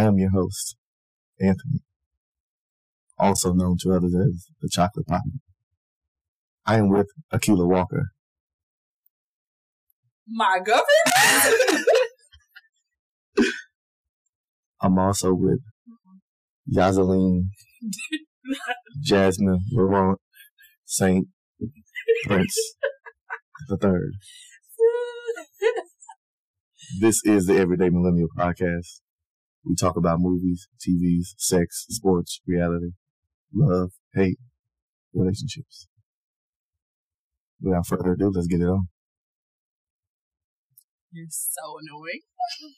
I am your host, Anthony, also known to others as the Chocolate Poppy. I am with Akila Walker. My government? I'm also with Yazeline, Jasmine, Laurent, Saint, Prince, the third. This is the Everyday Millennial Podcast. We talk about movies, TVs, sex, sports, reality, love, hate, relationships. Without further ado, let's get it on. You're so annoying.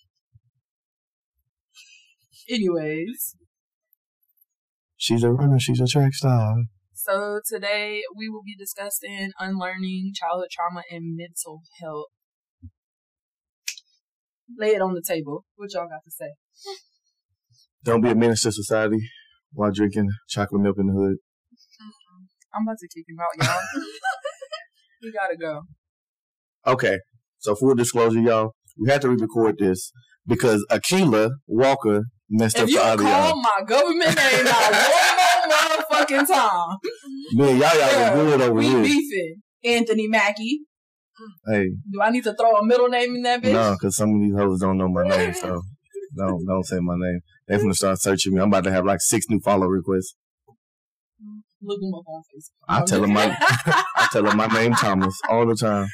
Anyways, She's a runner, she's a track star. so today we will be discussing unlearning childhood trauma and mental health. Lay it on the table. What y'all got to say? Don't be a menace to society while drinking chocolate milk in the hood. Mm-hmm. I'm about to kick him out, y'all. we gotta go. Okay, so full disclosure, y'all, we had to re-record this because Akila Walker messed If up you the audio. call my government name out one more motherfucking time, Me and Yaya yeah, were good over we here. beefing. Anthony Mackie. Hey, Do I need to throw a middle name in that bitch? no, because some of these hoes don't know my name, so don't don't say my name. They're gonna start searching me. I'm about to have like six new follow requests. Look him up on Facebook. I tell them my I tell them my name Thomas all the time.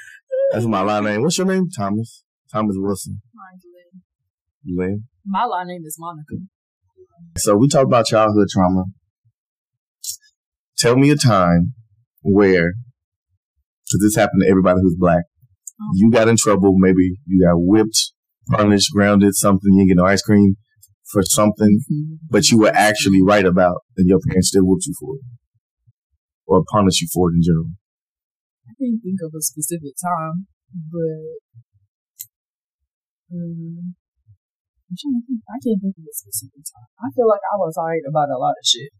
That's my line name. What's your name? Thomas. Thomas Wilson. Mine's. Lynn. My line name is Monica. So we talked about childhood trauma. Tell me a time where, because this happened to everybody who's black, Oh. you got in trouble. Maybe you got whipped, punished, grounded, something. You didn't get no ice cream for something, but you were actually right about, and your parents still whipped you for it, or punished you for it in general. I can't think of a specific time, but um, I'm trying to think. I can't think of a specific time. I feel like I was right about a lot of shit.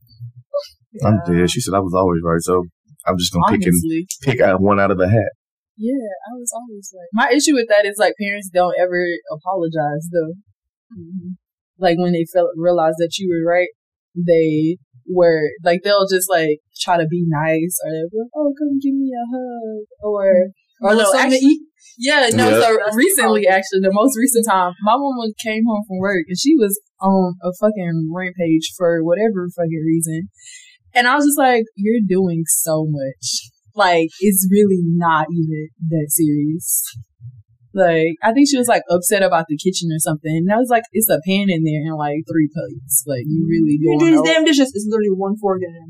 I'm dead. She said I was always right, so I'm just gonna pick and pick out one out of a hat. yeah, I was always like. My issue with that is like parents don't ever apologize though. Mm-hmm. Like when they felt realize that you were right, they were like they'll just like try to be nice or they'll be like, oh come give me a hug or mm-hmm. or oh, no something actually yeah no Yeah. so recently actually the most recent time my mom came home from work and she was on a fucking rampage for whatever fucking reason and I was just like you're doing so much like it's really not even that serious like I think she was like upset about the kitchen or something and I was like it's a pan in there and like three plates like you really doing do these damn dishes. It's literally one fork in there,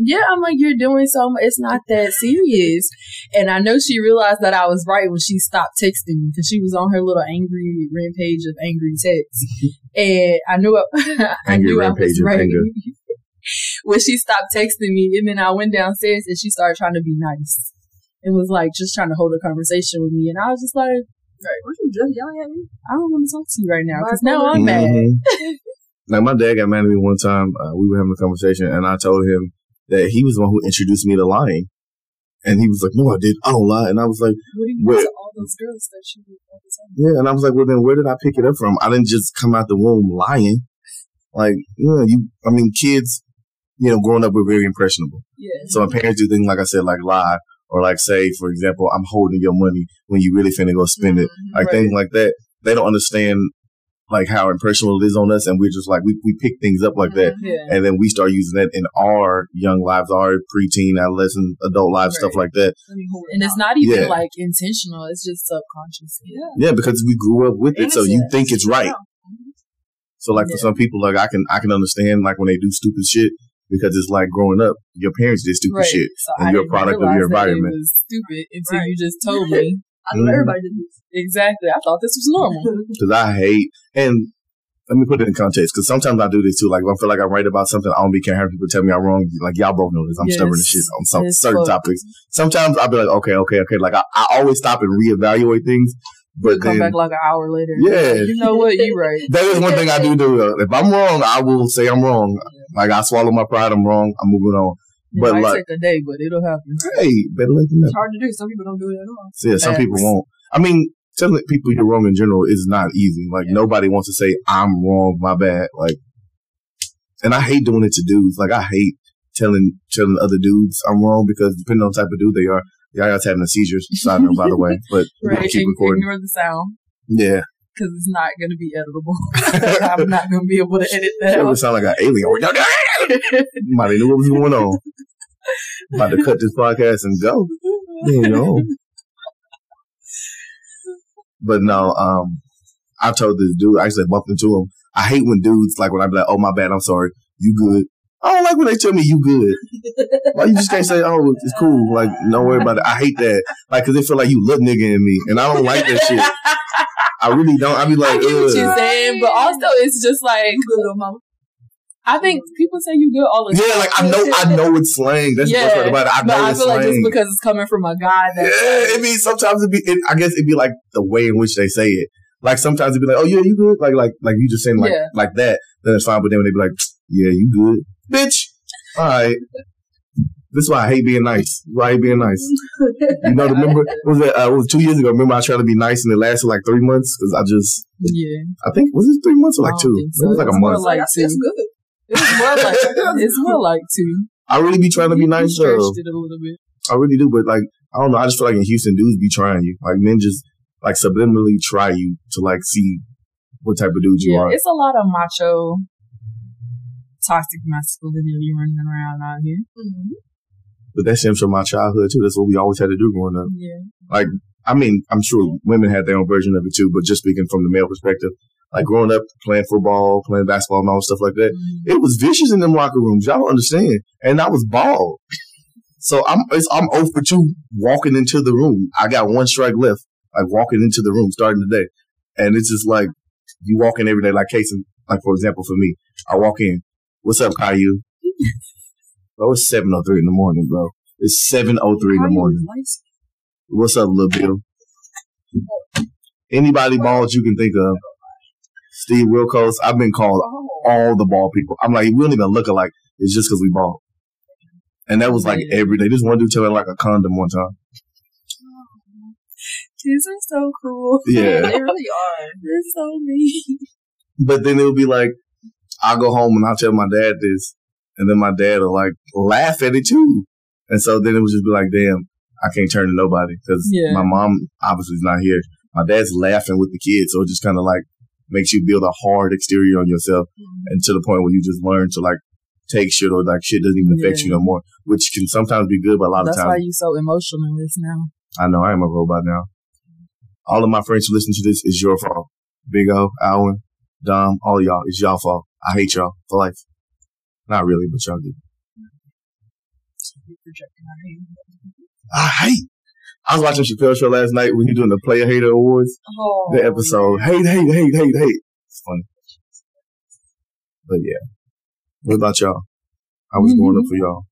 yeah, I'm like, you're doing so much. It's not that serious. And I know she realized that I was right when she stopped texting me because she was on her little angry rampage of angry texts. and I knew, I, I Angry knew I was of right. anger. when she stopped texting me, and then I went downstairs and she started trying to be nice. And was like just trying to hold a conversation with me. And I was just like, Weren't you just yelling at me? I don't want to talk to you right now because now I'm mad. Mhm. like my dad got mad at me one time. Uh, we were having a conversation, and I told him that he was the one who introduced me to lying. And he was like, "No, I did. I don't lie." And I was like, What do you Wait. do to all those girls that she all the time? "Yeah." And I was like, "Well, then where did I pick it up from? I didn't just come out the womb lying. Like, you know, you. I mean, kids, you know, growing up, we're very impressionable. Yeah. So when parents do things like I said, like lie, or like say, for example, I'm holding your money when you really finna go spend it, Mhm, like right. things like that. They don't understand like how impressionable it is on us, and we're just like we we pick things up like that. Yeah. and then we start using that in our young lives, our preteen, adolescent, adult lives, stuff like that. Let me hold it And it's not even Yeah. like intentional. It's just subconscious. Yeah. Yeah, because we grew up with it, so you think it's right. Yeah. So like for some people, like I can I can understand like when they do stupid shit because it's like growing up, your parents did stupid Right. shit. So and I you're a product of realize your that environment. It was stupid until Right. you just told me. I thought Mhm. everybody did this. exactly. I thought this was normal. Because I hate and. Let me put it in context, because sometimes I do this too. Like, if I feel like I'm right about something, I don't be caring. People tell me I'm wrong. Like, y'all both know this. I'm stubborn as shit on some Yes, certain fuck. topics. Sometimes I'll be like, okay, okay, okay. Like, I, I always stop and reevaluate things. But Come then, back like an hour later. Yeah. You know what? You're right. That is one thing I do do. though. If I'm wrong, I will say I'm wrong. Like I swallow my pride. I'm wrong. I'm moving on. It But might like- take a day, but it'll happen. Hey, better late than never. It's hard to do. Some people don't do it at all. So, yeah, some people won't. I mean, telling people you're wrong in general is not easy. Like nobody wants to say I'm wrong, my bad. Like, and I hate doing it to dudes. Like I hate telling telling other dudes I'm wrong because depending on the type of dude they are, Yaya's having a seizure. Side note, by the way, but Right. keep recording. Ignore the sound Yeah, because it's not going to be editable. I'm not going to be able to edit that it sound like an alien. Might knew what was going on. About to cut this podcast and go. You know. But no, um, I told this dude, I actually bumped into him. I hate when dudes, like when I be like, oh, my bad, I'm sorry, you good. I don't like when they tell me you good. Why you just can't say, oh, it's cool. Like, don't worry about it. I hate that. Like, cause they feel like you look nigga in me. And I don't like that shit. I really don't. I be I like, get what you're saying, but also it's just like good little mama. I think people say you good all the time. yeah, like I know, I know it's slang. That's the best part about it. I but know I it's feel like just because it's coming from a guy that Yeah, it be sometimes it be. It, I guess it'd be like the way in which they say it. Like sometimes it'd be like, "Oh yeah, you good?" Like like like you just saying like Yeah. like that. Then it's fine. But then when they be like, "Yeah, you good, bitch." All right. This is why I hate being nice. Why I hate being nice. You know, remember what was that? Uh, it was two years ago. Remember, I tried to be nice and it lasted like three months because I just, yeah, I think was it three months or like two? so. It was like a It's more month. like That's, two. that's good. It's more like it's more like two. I really be trying to be You- you nice though. it a little bit. I really do, but like I don't know. I just feel like in Houston, dudes be trying you. Like men just like subliminally try you to like see what type of dude you Yeah, are. it's a lot of macho, toxic masculinity running around out here. Mm-hmm. But that stems from my childhood too. That's what we always had to do growing up. Yeah, Like, I mean, I'm sure women had their own version of it too, but just speaking from the male perspective, like growing up playing football, playing basketball, and all stuff like that, Mhm. it was vicious in them locker rooms. Y'all don't understand. And I was bald. So I'm it's, I'm 0 for 2 walking into the room. I got one strike left, like walking into the room starting the day. And it's just like you walk in every day, like case in, like for example for me, I walk in, what's up, Caillou? bro, it's 7.03 in the morning, bro. It's 7.03 in the morning. What's up, little Bill? Anybody bald you can think of. Steve Wilkos, I've been called Oh. all the bald people. I'm like, we don't even look alike. It's just because we bald. And that was like every day. This one dude telling like a condom one time. Oh. kids are so cool. Yeah. They really are. They're so mean. But then it would be like, I'll go home and I'll tell my dad this. And then my dad will like laugh at it too. And so then it would just be like, damn, I can't turn to nobody because Yeah. my mom obviously is not here. My dad's laughing with the kids. So it just kind of like makes you build a hard exterior on yourself. Mm-hmm. and to the point where you just learn to like take shit or like shit doesn't even affect Yeah. you no more, which can sometimes be good, but a lot That's of times. That's why times you so emotionless now. I know I am a robot now. All of my friends who listen to this is your fault. Big O, Alwyn, Dom, all y'all, it's y'all fault. I hate y'all for life. Not really, but y'all do. I hate. I was watching Chappelle show last night when you doing the Player Hater Awards. Oh, The episode, hate, hate, hate, hate, hate. It's funny. But yeah. What about y'all? How was going up mm-hmm. for y'all?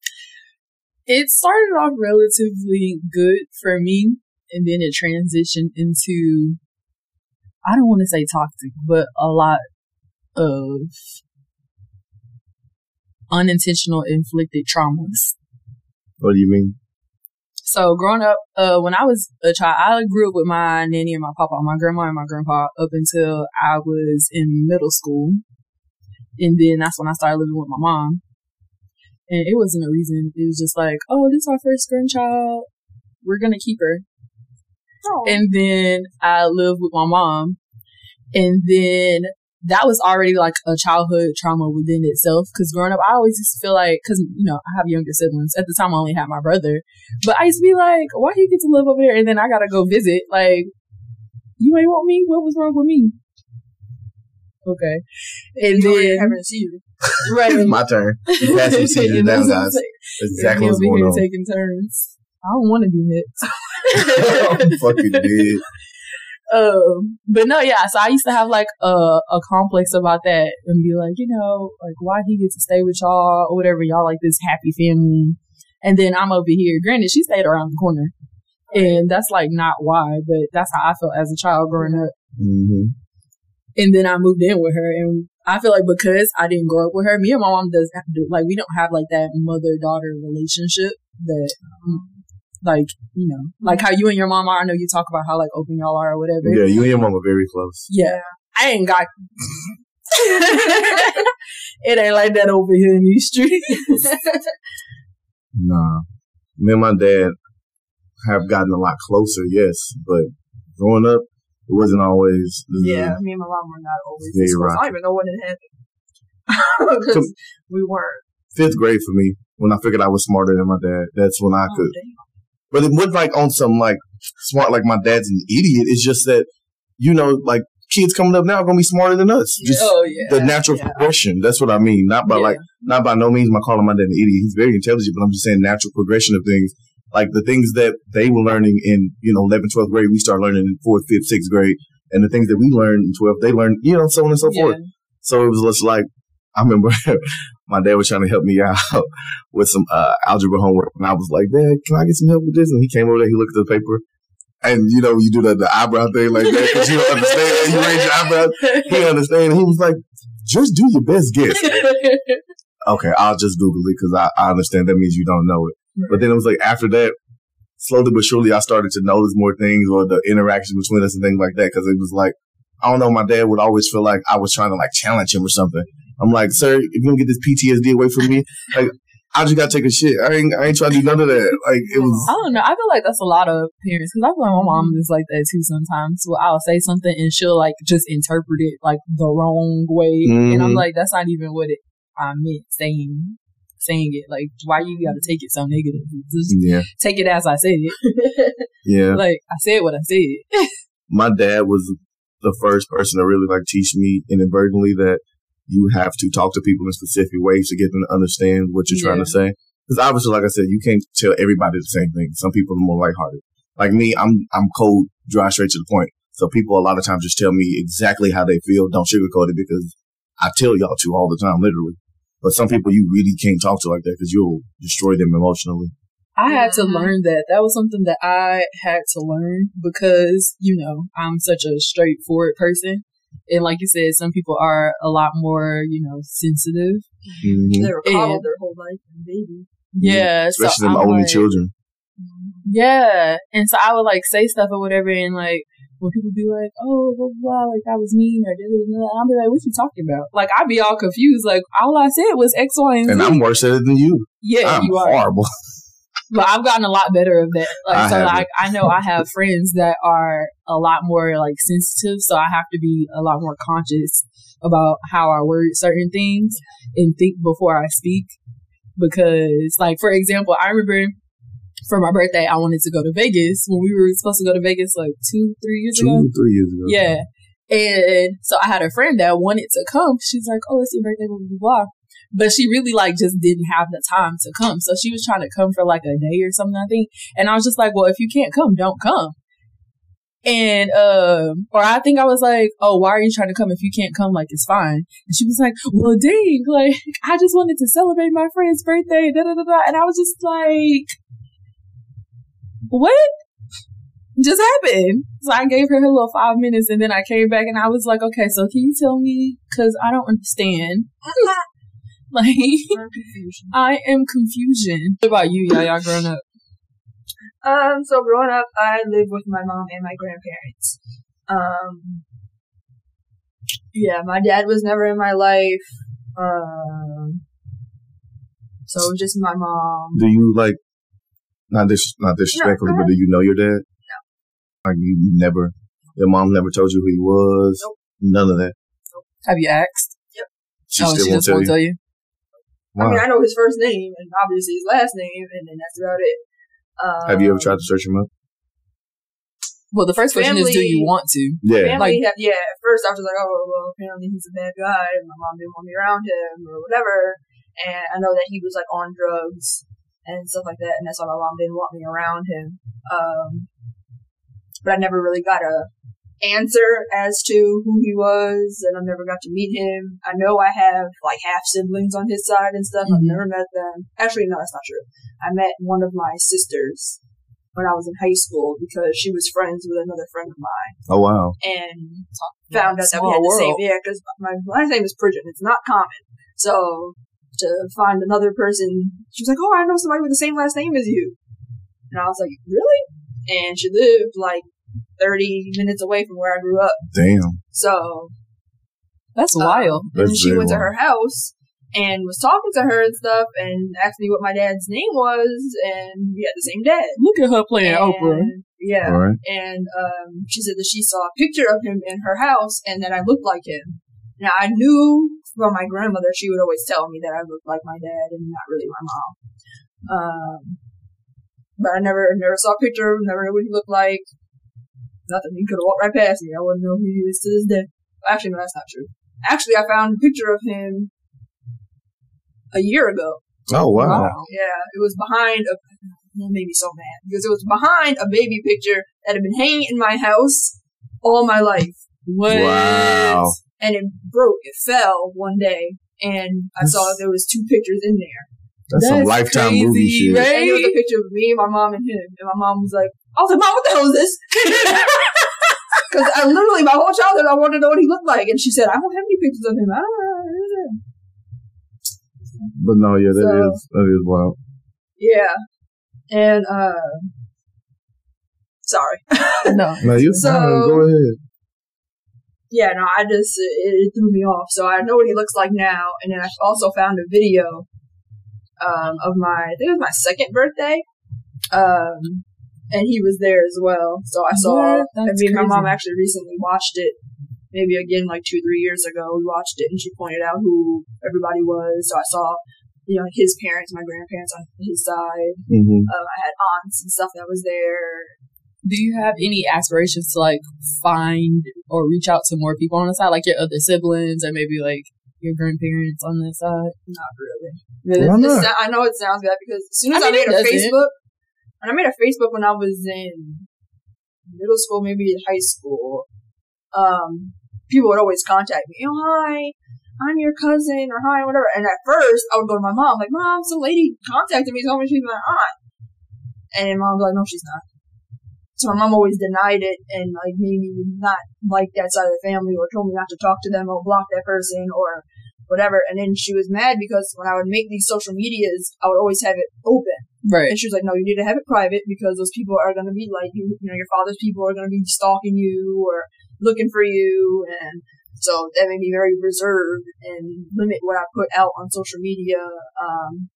It started off relatively good for me, and then it transitioned into I don't want to say toxic, but a lot of unintentional inflicted traumas. What do you mean? So growing up, uh, when I was a child, I grew up with my nanny and my papa, my grandma and my grandpa up until I was in middle school. And then that's when I started living with my mom. And it wasn't a reason. It was just like, oh, this is our first grandchild. We're going to keep her. Oh. And then I lived with my mom. And then that was already like a childhood trauma within itself. Cause growing up, I always just feel like, cause, you know, I have younger siblings. At the time, I only had my brother. But I used to be like, why do you get to live over there? And then I gotta go visit. Like, you ain't want me? What was wrong with me? Okay. And you already then, having a you. right. It's my turn. You pass me seizures down, that's what I'm guys. saying. That's exactly what's going here on. taking turns. I don't want to be next. Fucking did. Um, but no, yeah. So I used to have like a a complex about that and be like, you know, like why he get to stay with y'all or whatever. Y'all like this happy family, and then I'm over here. Granted, she stayed around the corner, and that's like not why, but that's how I felt as a child growing up. hmm And then I moved in with her, and I feel like because I didn't grow up with her, me and my mom does have to like we don't have like that mother daughter relationship that Like, you know, like how mm-hmm. you and your mom are. I know you talk about how like open y'all are or whatever. Yeah, you and your mom are very close. Yeah. I ain't got. it ain't like that over here in these streets. Nah. Me and my dad have gotten a lot closer, yes, but growing up, it wasn't always. Yeah, me and my mom were not always Yeah, this close. right. I don't even know when it happened. Because we weren't. Fifth grade for me, when I figured I was smarter than my dad, that's when I Oh, could. damn. But it wasn't like on some like smart, like my dad's an idiot. It's just that, you know, like kids coming up now are going to be smarter than us. Just oh yeah. the natural yeah. progression. That's what I mean. Not by Yeah. like, not by no means I calling my dad an idiot. He's very intelligent, but I'm just saying natural progression of things. Like the things that they were learning in, you know, 11th, 12th grade, we start learning in 4th, 5th, 6th grade. And the things that we learned in 12th, they learned, you know, so on and so forth. So it was just like, I remember my dad was trying to help me out with some uh, algebra homework. And I was like, Dad, can I get some help with this? And he came over there, he looked at the paper. And, you know, you do the, the eyebrow thing like that because you don't understand. You raise your eyebrows. He understand. And he was like, just do your best guess. Okay, I'll just Google it because I, I understand that means you don't know it. But then it was like after that, slowly but surely, I started to notice more things or the interaction between us and things like that. Because it was like, I don't know, my dad would always feel like I was trying to like challenge him or something. I'm like, sir, if you don't get this PTSD away from me, like, I just gotta take a shit. I ain't, I ain't trying to do none of that. Like, it was, I don't know. I feel like that's a lot of parents because I feel like my mom is like that too sometimes. Well, I'll say something and she'll like just interpret it like the wrong way, and I'm Mhm. like, that's not even what it I meant saying. Saying it like, why you gotta take it so negative? Just yeah, take it as I said it. yeah. Like I said what I said. my dad was the first person to really like teach me inadvertently that you have to talk to people in specific ways to get them to understand what you're trying to say. Because obviously, like I said, you can't tell everybody the same thing. Some people are more lighthearted. Like me, I'm I'm cold, dry, straight to the point. So people a lot of times just tell me exactly how they feel. Don't sugarcoat it because I tell y'all to all the time, literally. But some people you really can't talk to like that because you'll destroy them emotionally. I had to learn that. That was something that I had to learn because, you know, I'm such a straightforward person. And like you said, some people are a lot more, you know, sensitive. Mm-hmm. They were And- coddled their whole life and baby. Yeah. so Especially them I'm only like- children. Yeah. And so I would like say stuff or whatever and like when people be like, oh, blah, blah, blah, like that was mean or da, da, da, da, I'll be like, what you talking about? Like I'd be all confused. Like all I said was X, Y, and Z. And I'm worse at it than you. yeah, I'm you are. horrible. But I've gotten a lot better of that. Like, I so like, I know I have friends that are a lot more like sensitive, so I have to be a lot more conscious about how I word certain things and think before I speak. Because, like, for example, I remember for my birthday, I wanted to go to Vegas when we were supposed to go to Vegas like two, three years ago. Two, three years ago. Yeah. And so I had a friend that wanted to come. She's like, Oh, it's your birthday, blah, blah, blah. But she really like just didn't have the time to come. So she was trying to come for like a day or something, I think. And I was just like, Well, if you can't come, don't come. And um or I think I was like, Oh, why are you trying to come if you can't come? Like it's fine. And she was like, Well dang, like I just wanted to celebrate my friend's birthday, da da da da and I was just like What? Just happened. So I gave her her little five minutes and then I came back and I was like, okay, so can you tell me? Cause I don't understand. Like, I am confusion. What about you, Yaya, growing up? Um, so growing up, I lived with my mom and my grandparents. Um, yeah, my dad was never in my life. Um, so it was just my mom. Do you like not dis not disrespectfully, go but do you know your dad? No. Like you never, your mom never told you who he was. Nope. None of that. Have you asked? Yep. She oh, still she won't just tell won't you. tell you. I mean, I know his first name and obviously his last name, and then that's about it. Um, Have you ever tried to search him up? Well, the first question is, do you want to? Yeah. Family, had, yeah. At first, I was like, oh, well, apparently he's a bad guy. and My mom didn't want me around him or whatever. And I know that he was like on drugs and stuff like that, and that's why my mom didn't want me around him. Um, but I never really got a answer as to who he was, and I never got to meet him. I know I have like half siblings on his side and stuff. I've Mhm. never met them. Actually, no, that's not true. I met one of my sisters when I was in high school because she was friends with another friend of mine Oh wow. and found out that we Small had the same world. yeah because my last name is Pridgeon. It's not common, so to find another person, she was like, "Oh, I know somebody with the same last name as you." And I was like, really? And she lived like 30 minutes away from where I grew up. Damn. So That's uh, wild. and then she very went to her house and was talking to her and stuff and asked me what my dad's name was and we had the same dad. Look at her playing And- Oprah. Yeah. All right. And um, she said that she saw a picture of him in her house and that I looked like him. Now I knew from my grandmother she would always tell me that I looked like my dad and not really my mom. Um, but I never never saw a picture, never knew what he looked like. Nothing. He could have walked right past me. I wouldn't know who he is to this day. Actually, no, that's not true. Actually, I found a picture of him a year ago. Oh wow. Yeah, it was behind a. That made me so mad because it was behind a baby picture that had been hanging in my house all my life, What? Wow. and it broke. It fell one day, and I saw that there was two pictures in there, That's, some lifetime crazy, movie shit. right? and it was a picture of me, my mom, and him. And my mom was like, "I was like, Mom, what the hell is this?" Because I literally my whole childhood I wanted to know what he looked like, and she said, "I don't have any pictures of him." I don't know. But no, yeah, that is So- that is wild. Yeah, and uh, sorry. No. No, you So- fine. Go ahead. yeah, no, I just it, it threw me off. So I know what he looks like now, and then I also found a video um, of my I think it was my second birthday, um, and he was there as well. So I saw. What? I That's mean, my mom actually recently watched it. Maybe again like two, three years ago, we watched it, and she pointed out who everybody was. So I saw, you know, his parents, my grandparents on his side. hmm Um, I had aunts and stuff that was there. Do you have any aspirations to like find or reach out to more people on the side, like your other siblings or maybe like your grandparents on this side? Not really. Why It not? sou- I know it sounds bad because as soon as I I, mean, made a. Facebook, when I made a Facebook when I was in middle school, maybe in high school, um, people would always contact me. Oh, hi, I'm your cousin, or hi, whatever. And at first, I would go to my mom, like, Mom, some lady contacted me, told me she's my aunt. And mom's like, No, she's not. So my mom always denied it and like made me not like that side of the family or told me not to talk to them or block that person or whatever. And then she was mad because when I would make these social medias, I would always have it open. Right. And she was like, no, you need to have it private because those people are going to be like you, you know, your father's people are going to be stalking you or looking for you. And so that made me very reserved and limit what I put out on social media. Um,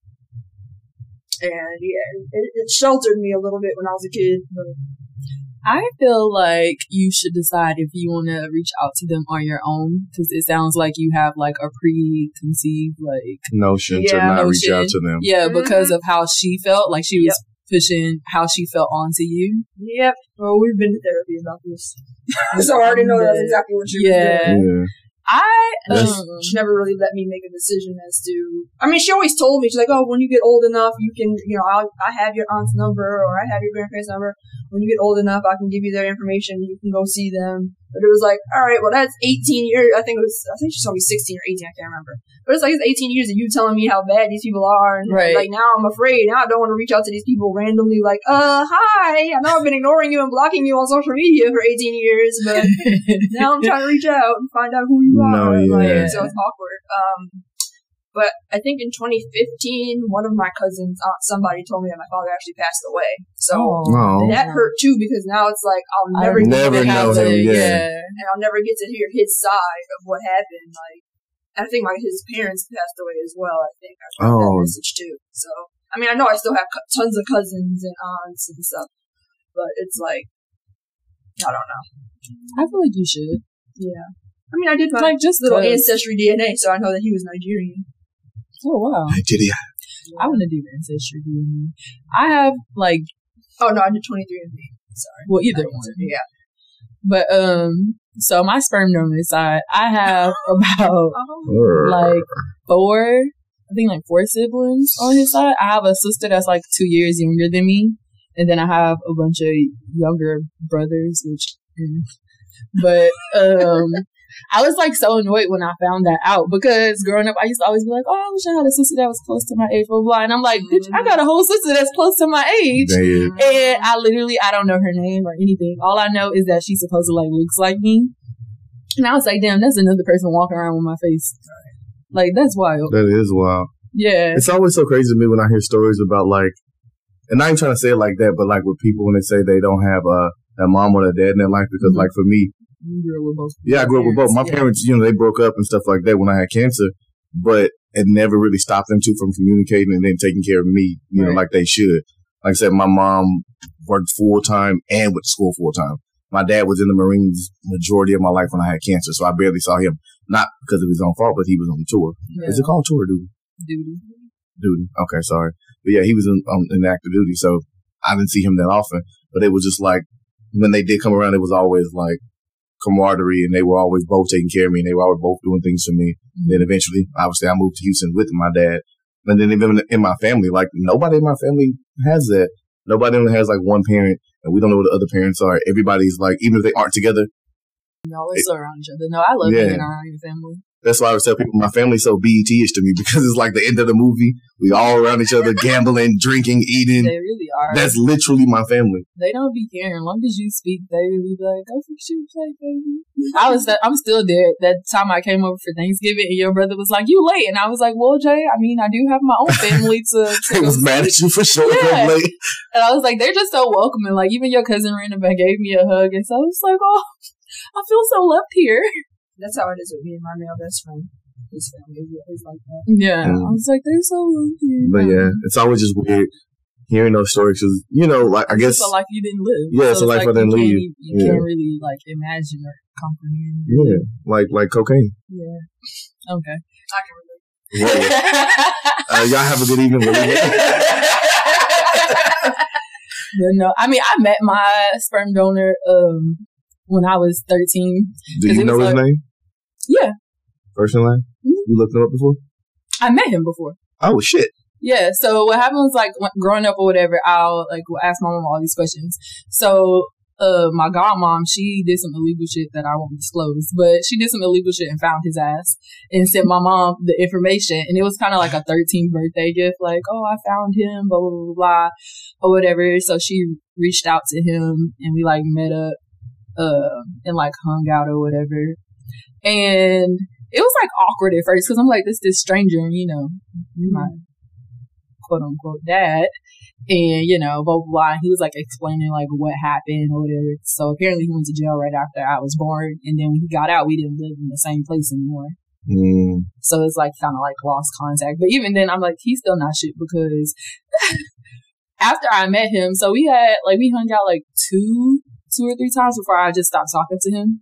and yeah, it, it sheltered me a little bit when I was a kid. But I feel like you should decide if you want to reach out to them on your own because it sounds like you have like a preconceived like Notion to Yeah, not reach out to them. yeah Mhm. because of how she felt like she was pushing how she felt onto you. yep. Well, we've been to therapy about this. so I already know that's exactly what she was Yeah. doing. Yeah. I um, she never really let me make a decision as to. I mean, she always told me she's like, "Oh, when you get old enough, you can, you know, I'll, I have your aunt's number or I have your grandparents' number. When you get old enough, I can give you their information. You can go see them." But it was like, all right, well, that's 18 years. I think it was. I think she told me 16 or 18. I can't remember. But it's like it's 18 years of you telling me how bad these people are, and Right. like now I'm afraid. Now I don't want to reach out to these people randomly. Like, uh, hi, I know I've been ignoring you and blocking you on social media for 18 years, but now I'm trying to reach out and find out who you No, are. yeah. Like, so it's awkward. Um, but I think in 2015, one of my cousins, uh, somebody told me that my father actually passed away. So Oh. and that hurt too because now it's like I'll never, don't get Never to know have him, the- yeah. and I'll never get to hear his side of what happened. Like, I think my his parents passed away as well. I think I got Oh. that message too. So I mean, I know I still have co- tons of cousins and aunts and stuff, but it's like I don't know. I feel like you should Yeah. I mean, I did my like just little 'cause- ancestry DNA, so I know that he was Nigerian. Oh wow! Nigeria. I want to do the ancestry DNA. I have like Oh no, I did 23andMe. Sorry. well either one, Yeah. but um, so my sperm donor side, I have about Oh. like four, I think like four siblings on his side. I have a sister that's like two years younger than me, and then I have a bunch of younger brothers, which, mm. but um, I was like so annoyed when I found that out because growing up, I used to always be like, "Oh, I wish I had a sister that was close to my age." Blah blah. And I'm like, "Bitch, I got a whole sister that's close to my age." Dead. And I literally, I don't know her name or anything. All I know is that she supposedly like looks like me. And I was like, damn, that's another person walking around with my face. Like, that's wild. That is wild. Yeah. It's always so crazy to me when I hear stories about like and I'm trying to say it like that, but like with people when they say they don't have uh, a mom or a dad in their life, because Mhm. like for me, You grew up with both. yeah, I grew up with both. My yeah. parents, you know, they broke up and stuff like that when I had cancer, but it never really stopped them two from communicating and then taking care of me, you know, like they should. Like I said, my mom worked full time and went to school full time. My dad was in the Marines majority of my life when I had cancer, so I barely saw him. Not because of his own fault, but he was on tour. Yeah. Is it called tour duty? Duty. Duty. Okay, sorry. But yeah, he was in, um, in active duty, so I didn't see him that often. But it was just like when they did come around, it was always like camaraderie, and they were always both taking care of me, and they were always both doing things for me. Mm-hmm. Then eventually, obviously, I moved to Houston with my dad. And then even in my family, like nobody in my family has that. Nobody only has like one parent, and we don't know what the other parents are. Everybody's like, even if they aren't together, You always around each other. No, I love Yeah. being around your family. That's why I would tell people my family's so BET-ish to me because it's like the end of the movie. We all around each other, gambling, drinking, eating. They really are. That's literally my family. they don't be caring. As long as you speak, they really be like, go fix your plate, baby. I was, I'm still there. That time I came over for Thanksgiving and your brother was like, you late. And I was like, well, Jay, I mean, I do have my own family to, to go was mad at you for showing Yeah. up late. And I was like, they're just so welcoming. Like, even your cousin ran up and gave me a hug. And so I was like, oh, I feel so loved here. That's how it is with me and my male best friend. His family is always like that. Yeah. Mm. I was like, they're so lucky. But yeah, it's always just weird hearing those stories because, you know, like, I guess, It's a life you didn't live. Yeah, it's a life I didn't you can't live. e- You Yeah. can't really, like, imagine or comprehend. yeah, like, like cocaine. Yeah. Okay. I can relate. Whoa. uh, y'all have a good evening. We'll leave it. But no, I mean, I met my sperm donor um when I was 13. Do 'Cause you know his like- name? Yeah, First and last? Mhm. You looked him up before? I met him before. Oh, shit. Yeah, so what happened was like when, growing up or whatever, I'll like will ask my mom all these questions. So uh my godmom, she did some illegal shit that I won't disclose, but she did some illegal shit and found his ass and sent my mom the information and it was kind of like a 13th birthday gift, like, oh, I found him, blah, blah, blah, blah, or whatever. So she reached out to him and we like met up, uh, and like hung out or whatever. And it was like awkward at first because I'm like, this this stranger, you know, you're my quote unquote dad. And, you know, blah, blah, blah. He was like explaining like what happened or whatever. So apparently he went to jail right after I was born. And then when he got out, we didn't live in the same place anymore. Mm. So it's like kind of like lost contact. But even then, I'm like, he's still not shit because after I met him, so we had like we hung out like two, two or three times before I just stopped talking to him.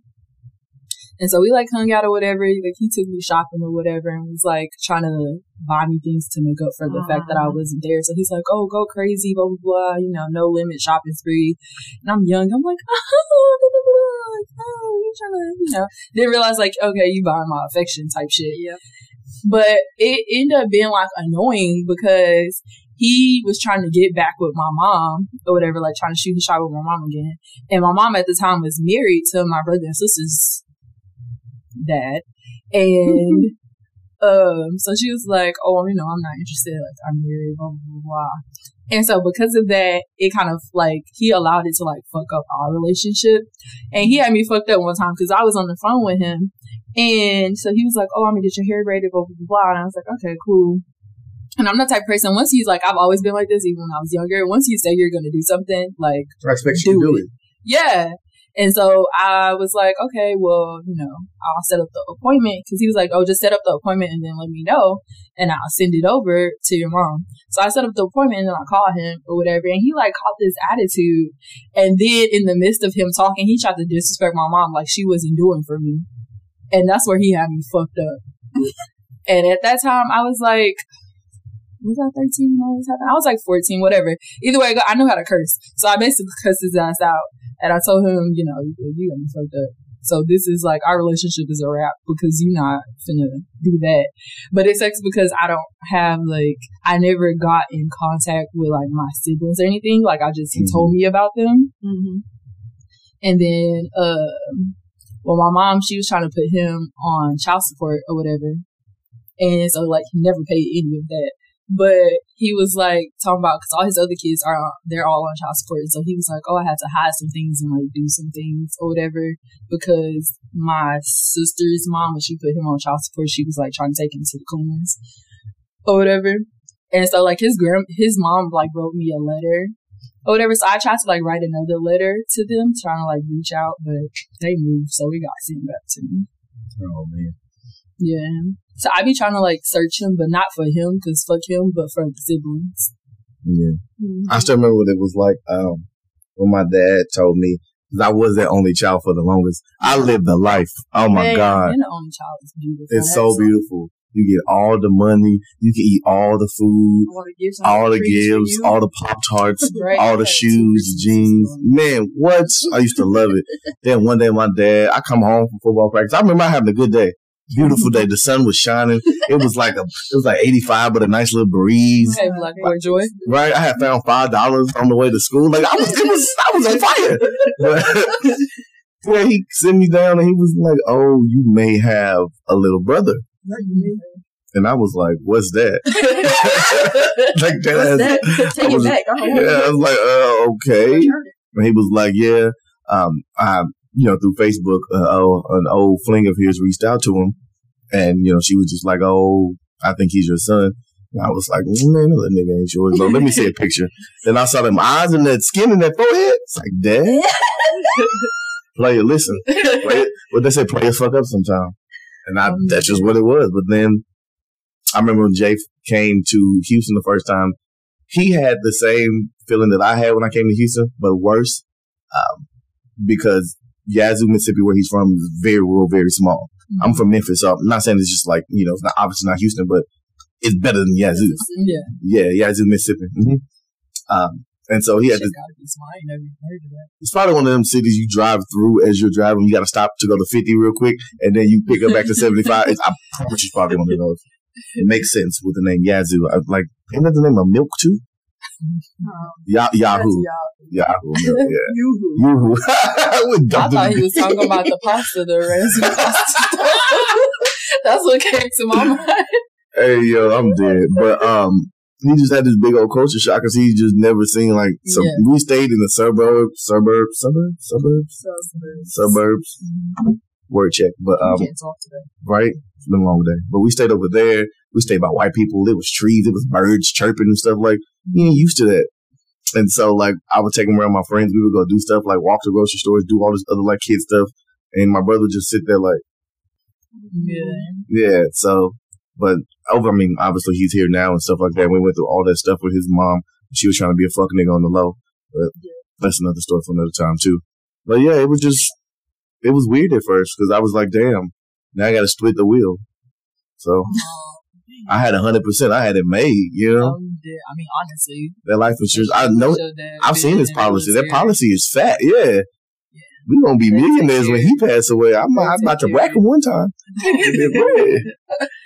And so we like hung out or whatever. Like he took me shopping or whatever, and was like trying to buy me things to make up for the fact that I wasn't there. So he's like, "Oh, go crazy, blah blah blah," you know, no limit shopping spree. And I'm young. I'm like, "Oh, blah, blah, blah. like, oh, you're trying to, you know." Didn't realize like, okay, you buying my affection type shit. Yeah. But it ended up being like annoying because he was trying to get back with my mom or whatever, like trying to shoot his shot with my mom again. And my mom at the time was married to my brother and sister's dad. And um, so she was like, Oh, you know, I'm not interested, like I'm married, blah blah blah blah. And so because of that, it kind of like he allowed it to like fuck up our relationship. And he had me fucked up one time because I was on the phone with him and so he was like, "Oh, I'm gonna get your hair braided, blah blah blah." And I was like, "Okay, cool." And I'm the type of person. Once he's like, I've always been like this, even when I was younger. Once you say you're gonna do something, like, I expect you to do it. yeah. And so I was like, okay, well, you know, I'll set up the appointment because he was like, oh, just set up the appointment and then let me know, and I'll send it over to your mom. So I set up the appointment and then I called him or whatever, and he like caught this attitude, and then in the midst of him talking, he tried to disrespect my mom like she wasn't doing for me, and that's where he had me fucked up. and at that time, I was like. Was I 13 when all this happened? I was like 14, whatever. Either way, I know how to curse. So I basically cussed his ass out. And I told him, you know, you got me fucked up. So this is like our relationship is a wrap because you're not finna do that. But it sucks because I don't have like I never got in contact with like my siblings or anything. Like I just he Mhm. told me about them. Mm-hmm. And then um well my mom she was trying to put him on child support or whatever. And so like he never paid any of that. But he was like talking about because all his other kids are on, they're all on child support, and so he was like, "Oh, I had to hide some things and like do some things or whatever because my sister's mom, when she put him on child support, she was like trying to take him to the cleaners or whatever." And so like his grand his mom like wrote me a letter or whatever. So I tried to like write another letter to them, trying to like reach out, but they moved, so we got sent back to me. Oh man. Yeah. So I be trying to like search him, but not for him, cause fuck him, but for the siblings. Yeah. I still remember what it was like um, when my dad told me 'cause I was that only child for the longest. I lived the life. Oh my Man, god, Being the only child is beautiful. it's I so beautiful. You get all the money. You can eat all the food, I want to all the gifts, all the pop tarts, Right? all the shoes, two jeans. Man, what? I used to love it. then one day, my dad, I come home from football practice. I remember having a good day. Beautiful day. The sun was shining. It was like a, it was like 85, but a nice little breeze. Hey, Black Boy Joy. Right? I had found five dollars on the way to school. Like I was, it was, I was on fire. But, yeah, he sent me down and he was like, "Oh, you may have a little brother," and I was like, "What's that?" like that. What's that? Take I it was- back. I Yeah, I was like, "Uh, okay." And he was like, "Yeah, um, I, you know, through Facebook, uh, oh, an old fling of his reached out to him, and you know, she was just like, "Oh, I think he's your son." And I was like, "Man, that nigga ain't yours." But let me see a picture. Then I saw them eyes and that skin and that forehead. It's like, Dad, player, listen, play, what they say, players fuck up sometimes, and I, Um, that's just what it was. But then I remember when Jay came to Houston the first time, he had the same feeling that I had when I came to Houston, but worse, um, because Yazoo, Mississippi, where he's from, is very rural, very small. I'm from Memphis, so I'm not saying it's just like you know, it's not obviously not Houston, but it's better than Yazoo. Yeah. Yeah, Yazoo, Mississippi. hmm Um, and so he had this. gotta be smart. I never heard of that. It's probably one of them cities you drive through as you're driving. You got to stop to go to 50 real quick, and then you pick up back to 75. It's, I promise you, probably one of those. It makes sense with the name Yazoo. I, like, ain't that the name of milk too? Ya- Yahoo. that's Yahoo. Yeah. You. Yoo-hoo. I thought he was talking about the pasta, the raisin pasta. That's what came to my mind. Hey, yo, I'm dead. But, um, he just had this big old culture shock because he just never seen like so Yeah. we stayed in the suburb, suburbs suburbs suburbs suburbs suburbs word check but um can't talk today. right? It's been a long day. But we stayed over there. We stayed by white people. It was trees. It was birds chirping and stuff. Like, you ain't used to that. And so, like, I would take them around my friends. We would go do stuff like walk to grocery stores, do all this other, like, kid stuff. And my brother would just sit there, like, Yeah. yeah. So, but over, I mean, obviously he's here now and stuff like that. We went through all that stuff with his mom. She was trying to be a fucking nigga on the low. But that's another story for another time, too. But yeah, it was just, it was weird at first because I was like, damn, now I got to split the wheel. So I had a hundred percent. I had it made, you know, oh, yeah, I mean, honestly, that life insurance. I know, I've seen his in policy. That policy is fat. Yeah. We gonna be They take millionaires when he pass away. I'm, I'm about to take whack him one time. Give me a bread.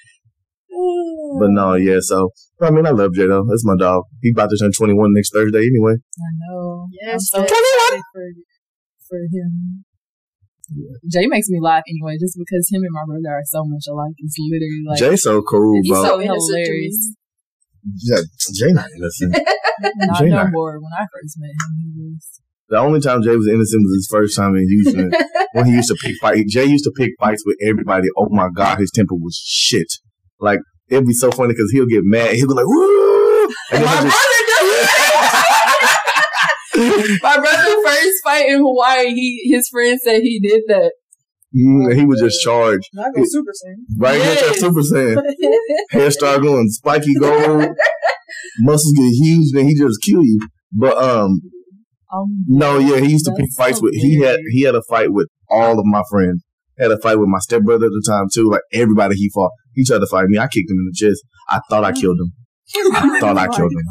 But no, yeah. So I mean, I love Jay though. That's my dog. He about to turn 21 next Thursday anyway. I know. Yes, I'm so yes. excited for, for him. Jay makes me laugh anyway, just because him and my brother are so much alike. It's literally like Jay so cool, He's bro. so innocent to me. hilarious. Yeah, Jay not innocent. Not Jay no not- more. When I first met him, he was. The only time Jay was innocent was his first time in Houston when he used to pick fight. Jay used to pick fights with everybody. Oh my god, his temper was shit. Like it'd be so funny because he'll get mad. He'll be like, "Woo!" And then My he'll just- My brother first fight in Hawaii, he his friend said he did that. Mm, and he was just charged. Not go super soon. Right? That's Yes. Super Saiyan. Hair start going spiky gold. Muscles get huge, then he just kill you. But um, Um, no, yeah, he used to pick fights so with. He had he had a fight with all of my friends. Had a fight with my stepbrother at the time too. Like everybody he fought, he tried to fight me. I kicked him in the chest. I thought I killed him. I thought I killed him.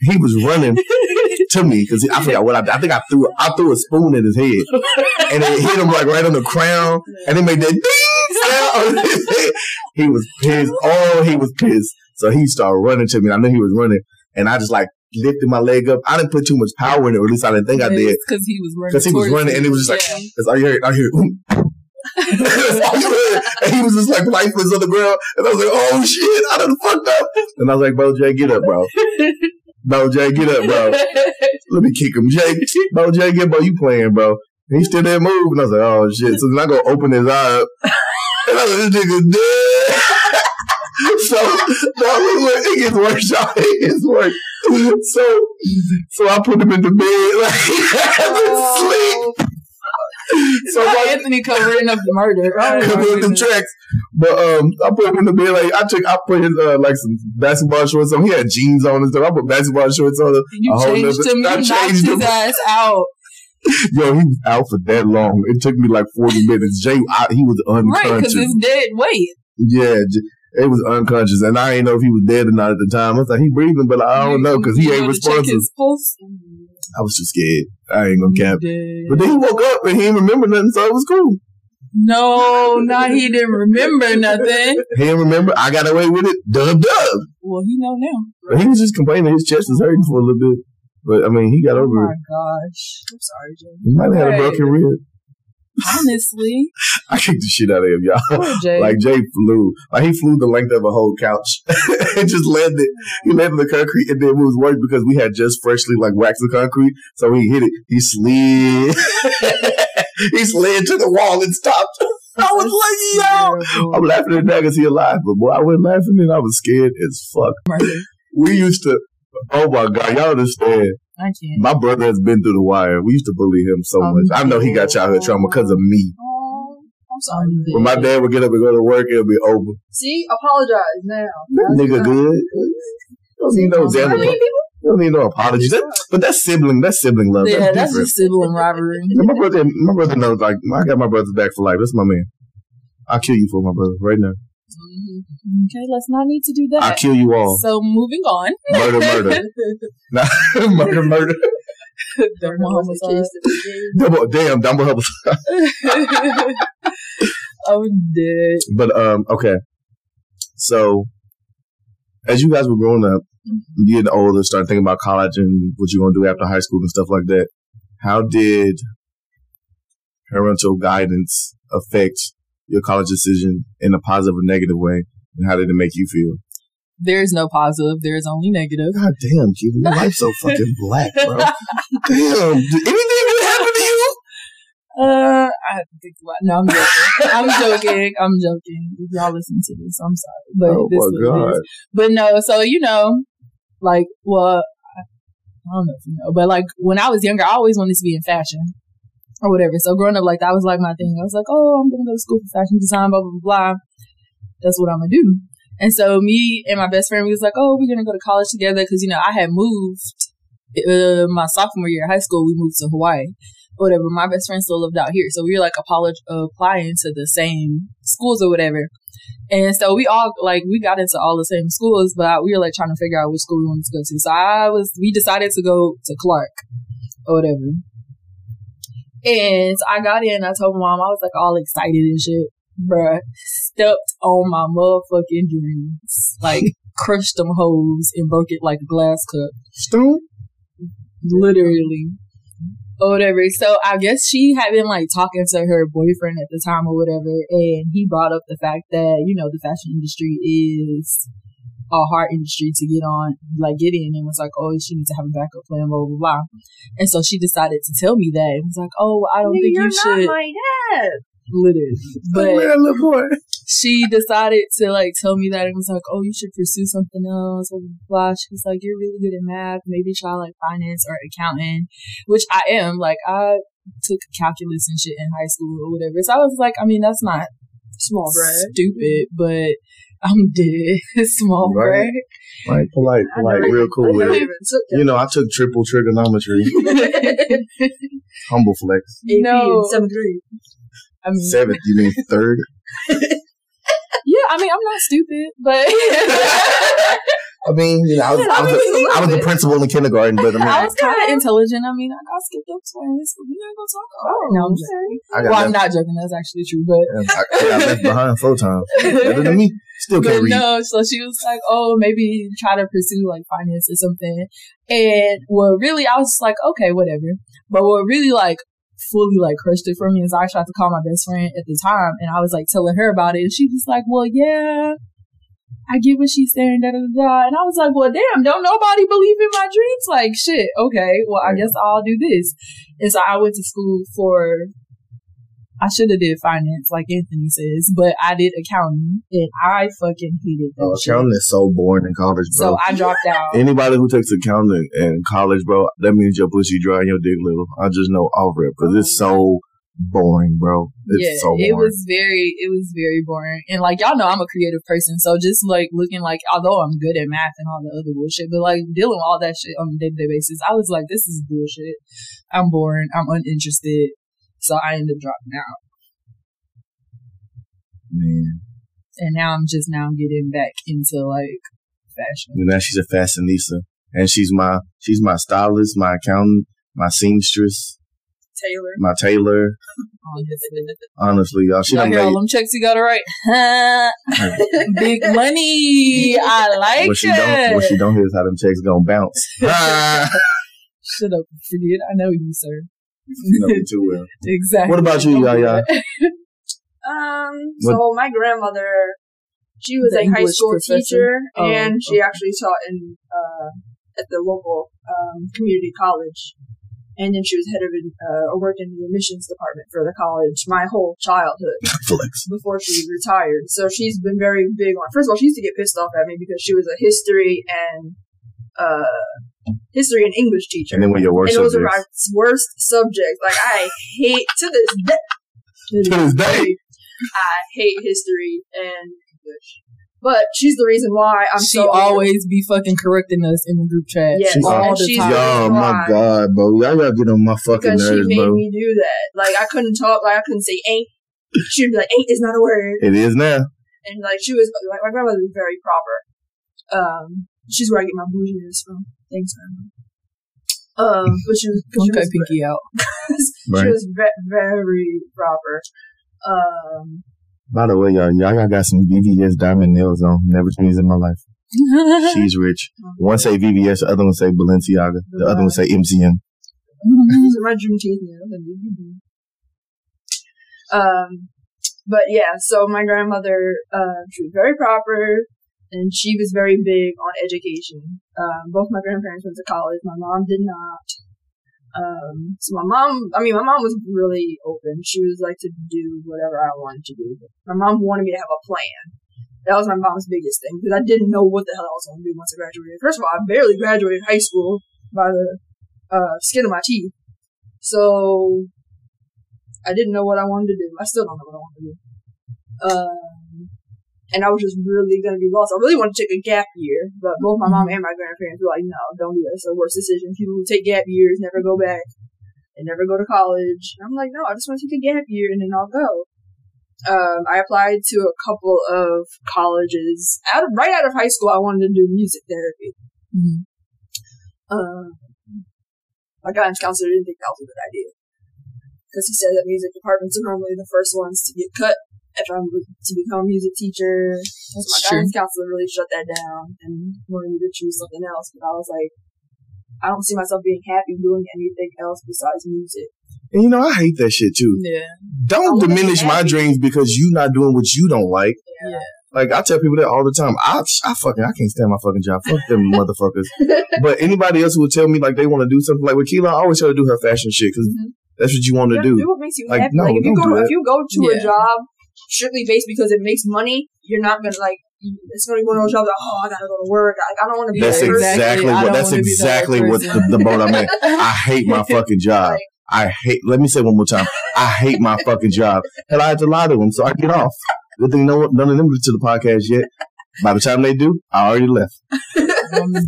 He was running to me because I forgot what I did. I think I threw I threw a spoon at his head and it hit him like right on the crown and it made that ding sound on his head. He was pissed. Oh, he was pissed. So he started running to me. I knew he was running and I just like lifted my leg up. I didn't put too much power in it, or at least I didn't think I did. because he was running. Because he was running and it was just like, Yeah. I hear, I hear, "Ooh." That's all you heard. and he was just like lifeless on the ground. And I was like, oh shit, I done fucked up. And I was like, bro, Jay, get up, bro. Bro, Jay, get up, bro. Let me kick him. Jay, bro, Jay, get, bro, you playing, bro. And he still didn't move. And I was like, oh shit. So then I go open his eye up. And I was like, this nigga's dead. so no, it gets worse, y'all. It gets worse. So, so I put him in the bed, like Oh. sleep. So my, Anthony covering up the murder. Oh, cover up them tracks. But um, I put him in the bed. Like I took, I put his uh, like some basketball shorts on. He had jeans on and stuff. I put basketball shorts on. him. You changed nother- him. I You changed his him. ass out. Yo, he was out for that long. It took me like forty minutes. Jay, I, he was unconscious. Right, because it's dead weight. yeah, it was unconscious, and I didn't know if he was dead or not at the time. I was like, he breathing, but I don't know because he ain't know, to check responsive. his pulse. I was too scared. I ain't gonna cap. But then he woke up and he didn't remember nothing, so it was cool. No, not he didn't remember nothing. He didn't remember. I got away with it. Dub dub. Well, he know now. But he was just complaining his chest was hurting for a little bit. But I mean, he got oh over it. Oh my it. gosh. I'm sorry, Jay. He might have had a broken rib. Honestly. I kicked the shit out of him, y'all. Jay. Like Jay flew, like he flew the length of a whole couch and just landed. He landed the concrete, and then it was worse because we had just freshly like waxed the concrete, so he hit it. He slid, he slid to the wall and stopped. I was like, yo. I'm laughing at that because he alive, but boy, I wasn't laughing and I was scared as fuck. Murder. We used to, oh my god, y'all understand? My brother has been through the wire. We used to bully him so Um, much. I know he got childhood trauma because of me. Oh, I'm sorry. When my dad would get up and go to work, it'll be over. See, apologize now. That nigga good. Don't need no damn. Apo- Don't need no apologies. That, but that's sibling. That's sibling love. Yeah, that's that's just sibling rivalry. And my brother, my brother knows. Like I got my brother's back for life. That's my man. I'll kill you for my brother right now. Okay, let's not need to do that. I'll kill you all. So moving on. Murder, murder, Nah, murder, murder. Don't homicide. Double, damn, double homicide. I'm dead. But um, okay. So, as you guys were growing up, you getting older, starting thinking about college and what you're gonna do after high school and stuff like that. How did parental guidance affect your college decision in a positive or negative way? And how did it make you feel? There's no positive. There's only negative. God damn, Keith, your life's so fucking black, bro. Damn, did anything good happen to you? Uh, I have to think about. No, I'm joking. I'm joking. I'm joking. If y'all listen to this, I'm sorry, but oh this my is god. is. But no, so you know, like, well, I I don't know if you know, but like when I was younger, I always wanted to be in fashion or whatever. So growing up, like that was like my thing. I was like, oh, I'm gonna go to school for fashion design, blah blah blah. That's what I'm gonna do. And so me and my best friend we was like, oh, we're gonna go to college together because you know I had moved uh, my sophomore year of high school. We moved to Hawaii, whatever. My best friend still lived out here, so we were like apolog- applying to the same schools or whatever. And so we all like we got into all the same schools, but we were like trying to figure out which school we wanted to go to. So I was we decided to go to Clark or whatever. And so I got in, I told mom, I was like all excited and shit. Bruh, stepped on my motherfucking dreams. Like crushed them hoes and broke it like a glass cup. Stone? Literally. Or whatever. So I guess she had been like talking to her boyfriend at the time or whatever, and he brought up the fact that, you know, the fashion industry is a hard industry to get on, like get in, and was like, oh, she needs to have a backup plan, blah, blah, blah. And so she decided to tell me that. It was like, oh, I don't think You're you not should. my dad. Literally. But, But little boy. she decided to like tell me that and was like, "Oh, you should pursue something else." Blah, blah, blah. She was like, "You're really good at math. Maybe try like finance or accounting," which I am. Like, I took calculus and shit in high school or whatever. So I was like, I mean, that's not Small bread. stupid, but I'm dead. Small Right. bread. Right, polite, I polite, real cool with it. You know, I took triple trigonometry. Humble flex. AP No. in seventh grade. I mean, Seventh, you mean third? yeah. I mean, I'm not stupid, but I mean, you know, I was, I was, a, I was the principal in kindergarten, but I mean, I I, was kind of intelligent. I mean, I got skipped up twice. We're not gonna talk about it. No, I'm just got Well, I'm not joking. That's actually true, but I, I got left behind four times. Better than me. Still can't read. no. So she was like, "Oh, maybe try to pursue like finance or something." And what really, I was like, "Okay, whatever." But what really like fully like crushed it for me is I tried to call my best friend at the time, and I was like telling her about it, and she was like, "Well, yeah." I get what she's saying, da da da. And I was like, well, damn, don't nobody believe in my dreams? Like, shit, okay, well, I guess I'll do this. And so I went to school for I should have did finance, like Anthony says, but I did accounting, and I fucking hated that Oh, shit. accounting is so boring in college, bro. So I dropped out. Anybody who takes accounting in college, bro, that means your pussy dry and your dick little. I just know off rip because it's oh so boring, bro. It's yeah, so boring. it was very, it was very boring. And like y'all know, I'm a creative person, so just like looking like, although I'm good at math and all the other bullshit, but like dealing with all that shit on a day to day basis, I was like, this is bullshit. I'm boring. I'm uninterested. So I ended up dropping out, Man. and now I'm just now getting back into like fashion. And now she's a fashionista, and she's my she's my stylist, my accountant, my seamstress, Tailor. my tailor. Honestly, Honestly, y'all, she y'all done hear all them checks you got to write. Big money. I like what she it. don't what she don't hear is how them checks gonna bounce. Shut up, forget. I know you, sir. you know me too well. exactly. What about you, Don't do Yaya? that. Um, What- so my grandmother, she was The a high school professor? teacher, Oh, and she okay. actually taught in uh at the local um community college. And then she was head of uh, worked in the admissions department for the college my whole childhood Flex. before she retired. So she's been very big on. First of all, she used to get pissed off at me because she was a history and uh history and English teacher. And then when your worst and are subjects. my worst subject. Like I hate to this day. To this day. I hate history and English. But she's the reason why I'm she so always be fucking correcting us in the group chat Yes, She's all and the she's time. Yo, my God, bro. Y'all gotta get on my fucking because she made bro. me do that. Like I couldn't talk. Like I couldn't say ain't. She'd be like ain't is not a word, It is now. and like she was like my grandmother was very proper. Um, she's where I get my bouginess from. Thanks, grandma. Um, but she was, 'cause she Okay, was pinky out. she Right. was ve- very proper. Um, By the way, y'all, y'all got some VVS diamond nails on. Never changed in my life. She's rich. One say VVS, the other one say Balenciaga, the other one say. These are my Juneteenth nails. I did you do. Um, but yeah, so my grandmother, uh, she was very proper, and she was very big on education. Um, both my grandparents went to college. My mom did not. Um, so my mom, I mean, my mom was really open. She was like to do whatever I wanted to do. My mom wanted me to have a plan. That was my mom's biggest thing because I didn't know what the hell I was going to do once I graduated. First of all, I barely graduated high school by the uh, skin of my teeth. So I didn't know what I wanted to do. I still don't know what I want to do. Um, and I was just really gonna be lost. I really wanted to take a gap year, but both my mom and my grandparents were like, "No, don't do that. It's the worst decision. People who take gap years never go back and never go to college." And I'm like, "No, I just want to take a gap year and then I'll go." Um, I applied to a couple of colleges. Out of, right out of high school, I wanted to do music therapy. Mhm. Um, my guidance counselor didn't think that was a good idea because he said that music departments are normally the first ones to get cut if I'm to become a music teacher. So my That's true. guidance counselor really shut that down and wanted me to choose something else. But I was like, I don't see myself being happy doing anything else besides music. And you know, I hate that shit too. Yeah. Don't I wanna be diminish my dreams because you not doing what you don't like. Yeah. Like I tell people that all the time. I, I fucking, I can't stand my fucking job. Fuck them motherfuckers. But anybody else who would tell me like they want to do something like with Keela, I always tell her to do her fashion shit because Mhm. that's what you want to Yeah, do. do what makes you Like, happy. no, like if you don't go do to, if you go to a job strictly based because it makes money, you're not gonna like. It's gonna be one of those jobs like, oh, I gotta go to work. Like, I don't want to be That's that exactly, I what. That's wanna that exactly what the, person. the boat I'm in. I hate my fucking job. Like- I hate. Let me say one more time. I hate my fucking job. Hell, I had to lie to them, so I get off. Good thing no none of them get to the podcast yet. By the time they do, I already left.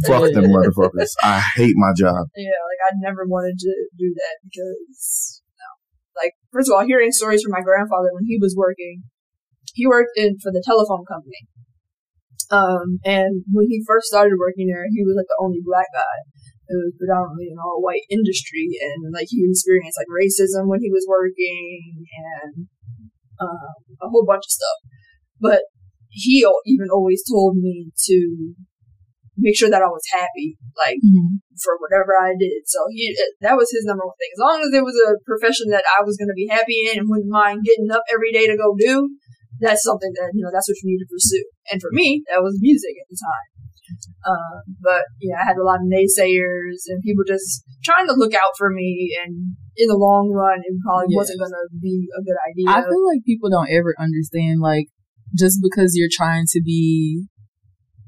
Fuck them motherfuckers. I hate my job. Yeah, like I never wanted to do that because no. Like first of all, hearing stories from my grandfather when he was working, he worked in for the telephone company. Um, and when he first started working there, he was like the only black guy. It was predominantly an all white industry, and like he experienced like racism when he was working, and um, a whole bunch of stuff. But he even always told me to make sure that I was happy, like Mhm. for whatever I did. So he that was his number one thing. As long as it was a profession that I was going to be happy in and wouldn't mind getting up every day to go do, that's something that you know that's what you need to pursue. And for me, that was music at the time. Um, but yeah, I had a lot of naysayers and people just trying to look out for me and in the long run, it probably Yeah. wasn't gonna be a good idea. I feel like people don't ever understand like just because you're trying to be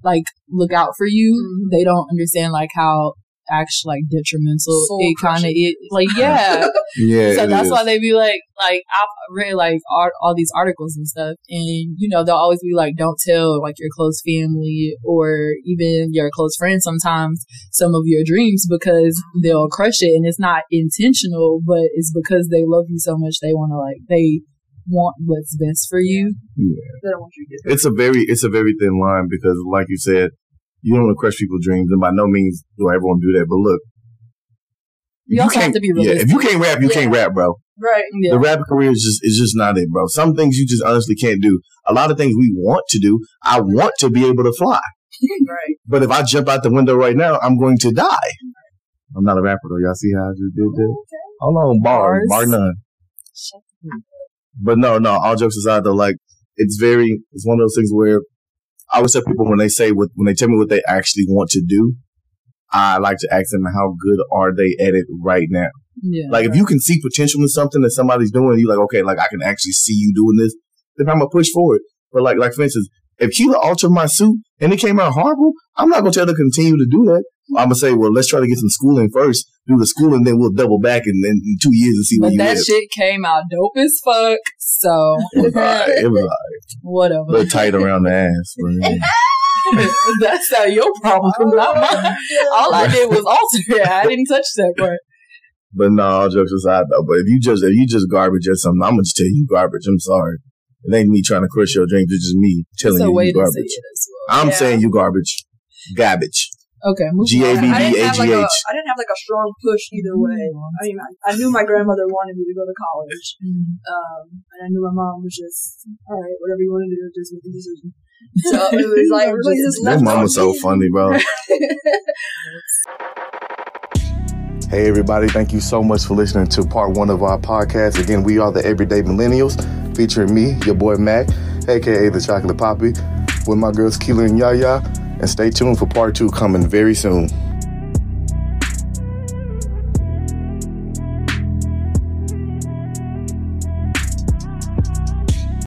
like look out for you, Mhm. they don't understand like how actually like detrimental Soul it kind of crushing. is. Like yeah, Yeah, so that's is. why they be like like I've read like art, all these articles and stuff, and you know they'll always be like don't tell like your close family or even your close friends sometimes some of your dreams because they'll crush it and it's not intentional, but it's because they love you so much they want to like they want what's best for you. they don't want you to get it's a very it's a very thin line because like you said you don't want to crush people's dreams and by no means do I ever want to do that but look. You also have to be yeah if you can't rap you can't rap bro. Right. Yeah. the rap career is just is just not it bro. Some things you just honestly can't do. A lot of things we want to do I want to be able to fly. Right. but if I jump out the window right now I'm going to die. I'm not a rapper though. Y'all see how I just did that? Hold on Bars. bar none But no, no, all jokes aside though, like it's very it's one of those things where I always tell people when they say what when they tell me what they actually want to do, I like to ask them how good are they at it right now. Yeah. Like if you can see potential in something that somebody's doing, you like, okay, like I can actually see you doing this, then I'm gonna push forward. But like like for instance, if Keela altered my suit and it came out horrible, I'm not gonna tell her to continue to do that. I'm gonna say, well, let's try to get some schooling first, do the schooling, then we'll double back in, in, in two years and see where you. but that live. shit came out dope as fuck. So It was alright. It was alright. a whatever. little tight around the ass. That's not your problem, not mine. Oh, all I did was alter it. I didn't touch that part. But no, all jokes aside though. But if you just if you just garbage at something, I'm gonna just tell you garbage. I'm sorry. It ain't me trying to crush your dreams. It's just me telling you you garbage. it as well. I'm Yeah. saying you garbage. Garbage. Okay, moving G A on. B I didn't have like a B-A-G-H. I didn't have like a strong push either way. I mean, I, I knew my grandmother wanted me to go to college, Mm. um, and I knew my mom was just all right, whatever you want to do, just make a decision. So it was like really just That left mom on was so me. funny, bro. Hey everybody, thank you so much for listening to part one of our podcast. Again, we are the Everyday Millennials, featuring me, your boy Mac, aka the Chocolate Poppy, with my girls Keela and Yaya. And stay tuned for part two coming very soon.